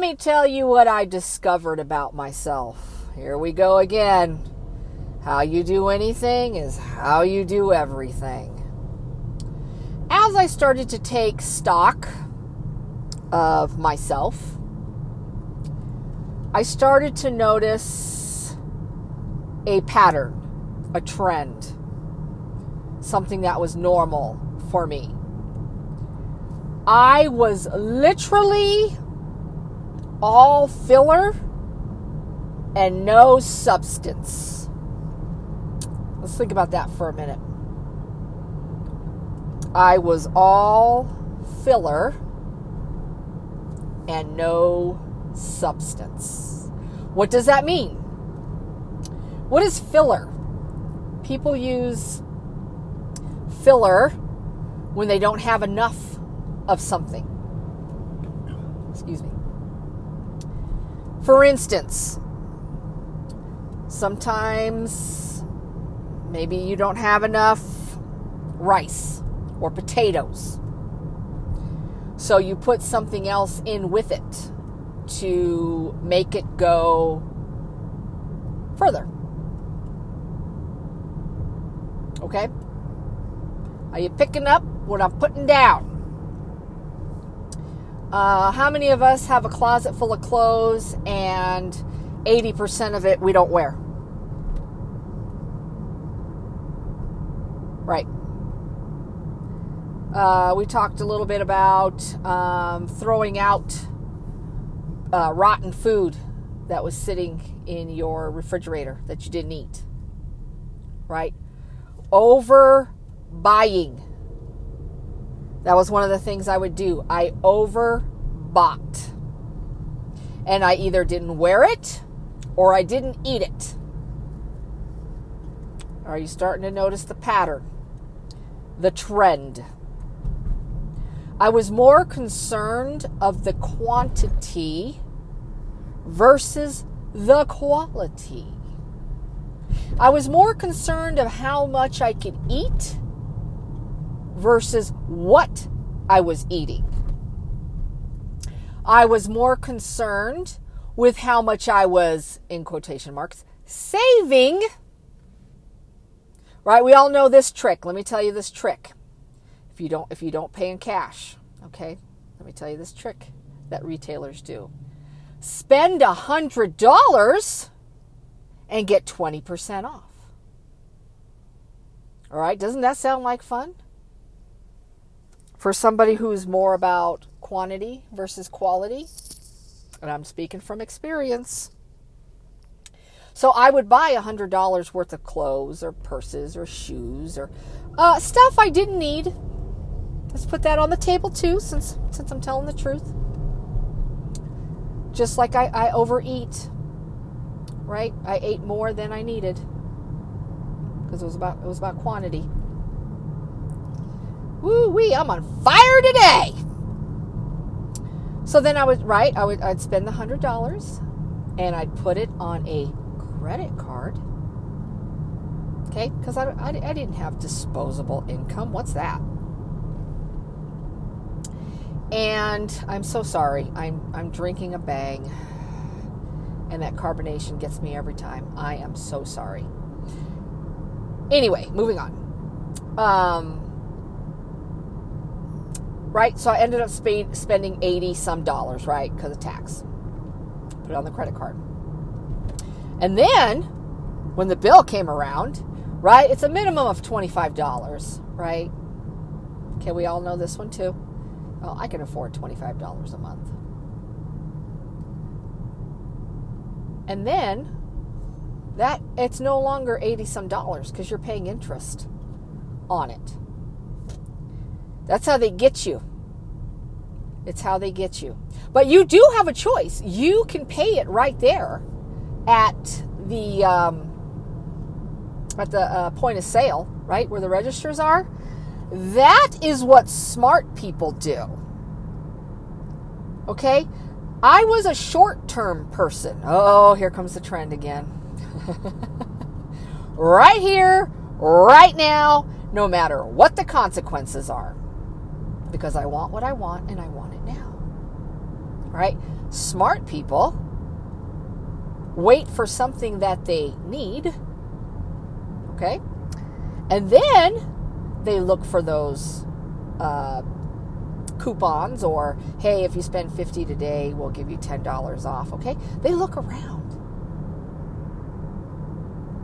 let me tell you what I discovered about myself. Here we go again. How you do anything is how you do everything. As I started to take stock of myself, I started to notice a pattern, a trend, something that was normal for me. I was literally all filler and no substance. Let's think about that for a minute. I was all filler and no substance. What does that mean? What is filler? People use filler when they don't have enough of something. Excuse me. For instance, sometimes maybe you don't have enough rice or potatoes. So you put something else in with it to make it go further. Okay? Are you picking up what I'm putting down? Uh, how many of us have a closet full of clothes and 80% of it we don't wear? Right. Uh, we talked a little bit about um, throwing out uh, rotten food that was sitting in your refrigerator that you didn't eat. Right? Over buying. That was one of the things I would do. I overbought. And I either didn't wear it or I didn't eat it. Are you starting to notice the pattern? The trend. I was more concerned of the quantity versus the quality. I was more concerned of how much I could eat versus what I was eating. I was more concerned with how much I was, in quotation marks, saving. Right? We all know this trick. Let me tell you this trick if you don't if you don't pay in cash. Okay, let me tell you this trick that retailers do: spend a hundred dollars and get twenty percent off. All right, doesn't that sound like fun? For somebody who's more about quantity versus quality, and I'm speaking from experience. So I would buy a hundred dollars worth of clothes or purses or shoes or uh, stuff I didn't need Let's put that on the table too, since since I'm telling the truth. Just like I, I overeat, right? I ate more than I needed because it was about it was about quantity. Woo wee! I'm on fire today. So then I would right. I would I'd spend the hundred dollars, and I'd put it on a credit card. Okay, because I, I, I didn't have disposable income. What's that? And I'm so sorry. I'm I'm drinking a bang. And that carbonation gets me every time. I am so sorry. Anyway, moving on. Um right? So I ended up sp- spending 80 some dollars, right? Because of tax. Put it on the credit card. And then when the bill came around, right? It's a minimum of $25, right? Okay, we all know this one too. Well, I can afford $25 a month. And then that it's no longer 80 some dollars because you're paying interest on it. That's how they get you. It's how they get you. But you do have a choice. You can pay it right there at the um, at the uh, point of sale, right where the registers are. That is what smart people do. Okay? I was a short term person. Oh, here comes the trend again. right here, right now, no matter what the consequences are. Because I want what I want and I want it now. right? Smart people wait for something that they need, okay? And then they look for those uh, coupons or, hey, if you spend 50 today, we'll give you $10 off, okay? They look around.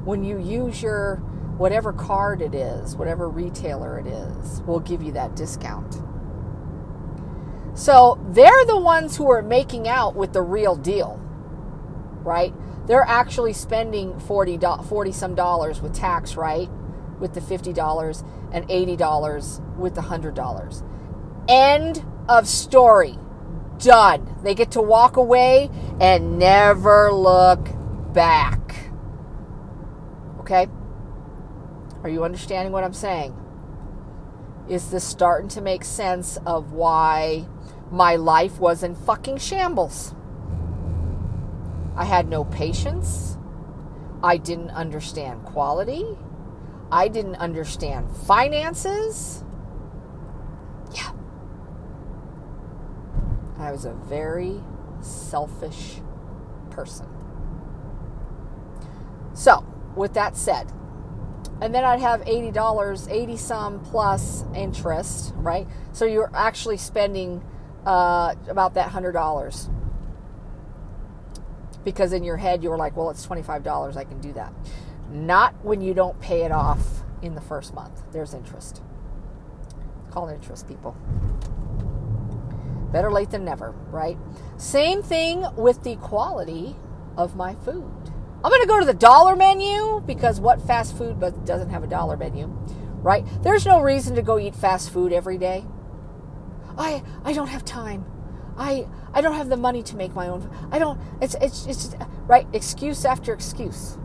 When you use your whatever card it is, whatever retailer it is, we'll give you that discount. So they're the ones who are making out with the real deal, right? They're actually spending 40, 40 some dollars with tax, right? With the $50 and $80 with the $100. End of story. Done. They get to walk away and never look back. Okay? Are you understanding what I'm saying? Is this starting to make sense of why my life was in fucking shambles? I had no patience. I didn't understand quality. I didn't understand finances. Yeah. I was a very selfish person. So, with that said, and then I'd have $80, 80 some plus interest, right? So you're actually spending uh, about that $100. Because in your head, you were like, well, it's $25, I can do that. Not when you don't pay it off in the first month. There's interest. Call interest, people. Better late than never, right? Same thing with the quality of my food. I'm going to go to the dollar menu because what fast food but doesn't have a dollar menu, right? There's no reason to go eat fast food every day. I I don't have time. I I don't have the money to make my own. I don't. It's it's it's right. Excuse after excuse.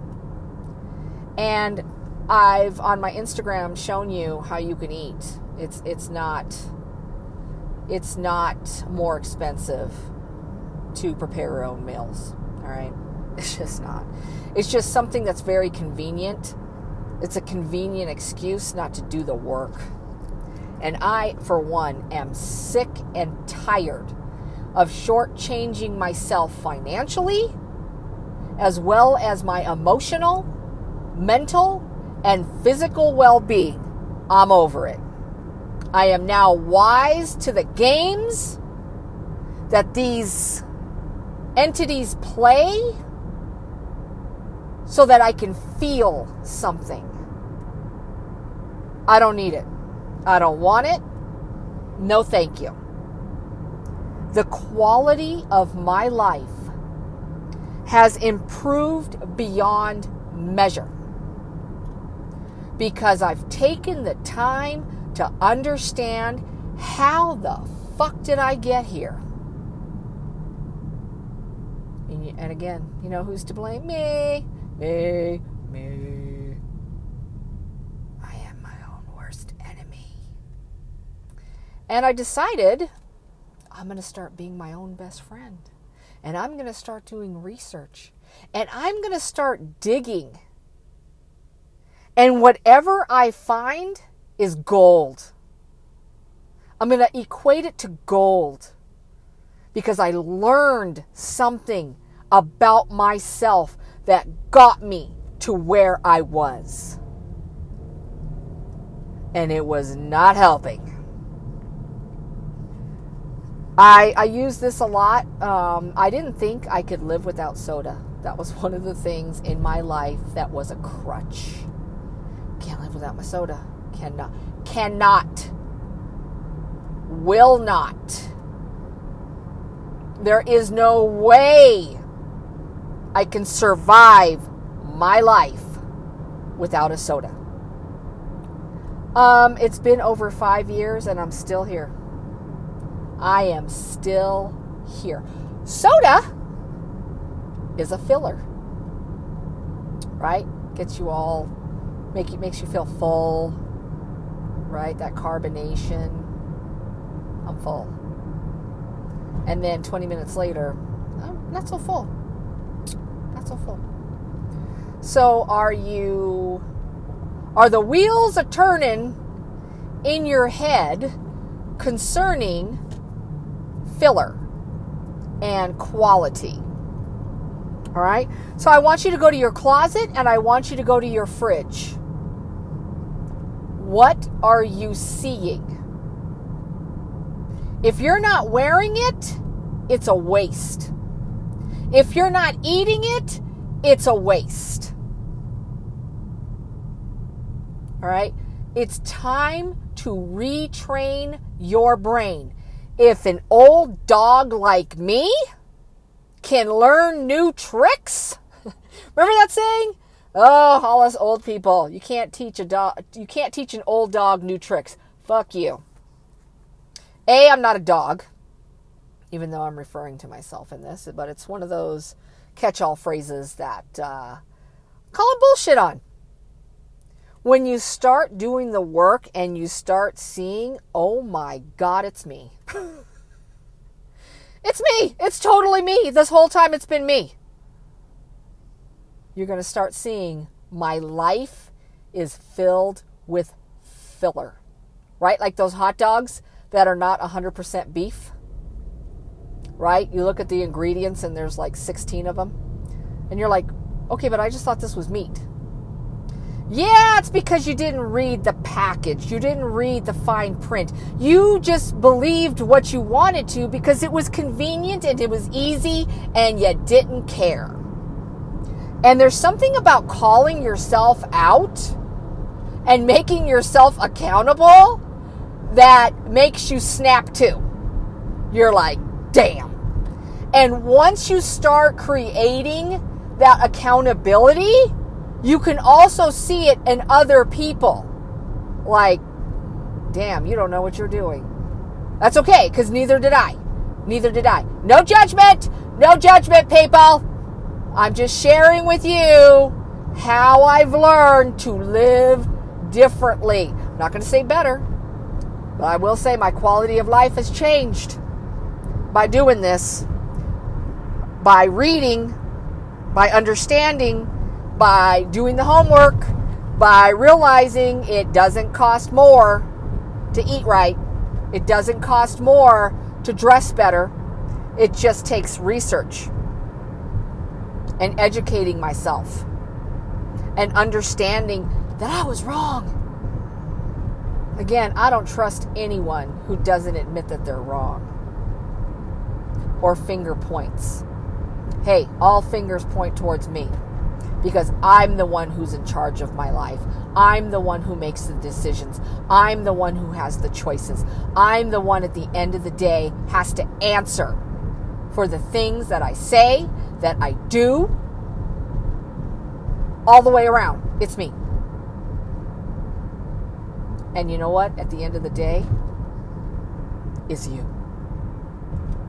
And I've on my Instagram shown you how you can eat. It's it's not it's not more expensive to prepare your own meals. All right. It's just not. It's just something that's very convenient. It's a convenient excuse not to do the work. And I, for one, am sick and tired of shortchanging myself financially, as well as my emotional, mental, and physical well being. I'm over it. I am now wise to the games that these entities play so that I can feel something. I don't need it. I don't want it. No, thank you. The quality of my life has improved beyond measure because I've taken the time to understand how the fuck did I get here? And again, you know who's to blame? Me. Me, me. I am my own worst enemy. And I decided I'm going to start being my own best friend. And I'm going to start doing research. And I'm going to start digging. And whatever I find is gold. I'm going to equate it to gold because I learned something about myself that got me to where I was. And it was not helping. I, I use this a lot. Um, I didn't think I could live without soda. That was one of the things in my life that was a crutch. Can't live without my soda. Cannot. Cannot. Will not. There is no way I can survive my life without a soda. Um, it's been over five years and I'm still here. I am still here. Soda is a filler, right? Gets you all, make makes you feel full, right? That carbonation. I'm full. And then 20 minutes later, I'm not so full so full. So are you are the wheels a turning in your head concerning filler? and quality. All right? So I want you to go to your closet and I want you to go to your fridge. What are you seeing? If you're not wearing it, it's a waste. If you're not eating it, it's a waste. All right? It's time to retrain your brain. If an old dog like me can learn new tricks, remember that saying? Oh, all us old people, you can't teach a dog you can't teach an old dog new tricks. Fuck you. A, I'm not a dog, even though I'm referring to myself in this, but it's one of those catch-all phrases that uh, call it bullshit on when you start doing the work and you start seeing, oh my God, it's me. it's me. It's totally me. This whole time it's been me. You're going to start seeing my life is filled with filler, right? Like those hot dogs that are not 100% beef, right? You look at the ingredients and there's like 16 of them, and you're like, okay, but I just thought this was meat. Yeah, it's because you didn't read the package. You didn't read the fine print. You just believed what you wanted to because it was convenient and it was easy and you didn't care. And there's something about calling yourself out and making yourself accountable that makes you snap to. You're like, damn. And once you start creating that accountability, you can also see it in other people. Like, damn, you don't know what you're doing. That's okay, because neither did I. Neither did I. No judgment. No judgment, people. I'm just sharing with you how I've learned to live differently. I'm not going to say better, but I will say my quality of life has changed by doing this, by reading, by understanding, by doing the homework, by realizing it doesn't cost more to eat right, it doesn't cost more to dress better. It just takes research and educating myself and understanding that I was wrong. Again, I don't trust anyone who doesn't admit that they're wrong or finger points. Hey, all fingers point towards me because I'm the one who's in charge of my life. I'm the one who makes the decisions. I'm the one who has the choices. I'm the one at the end of the day has to answer for the things that I say, that I do, all the way around. It's me. And you know what? At the end of the day, it's you.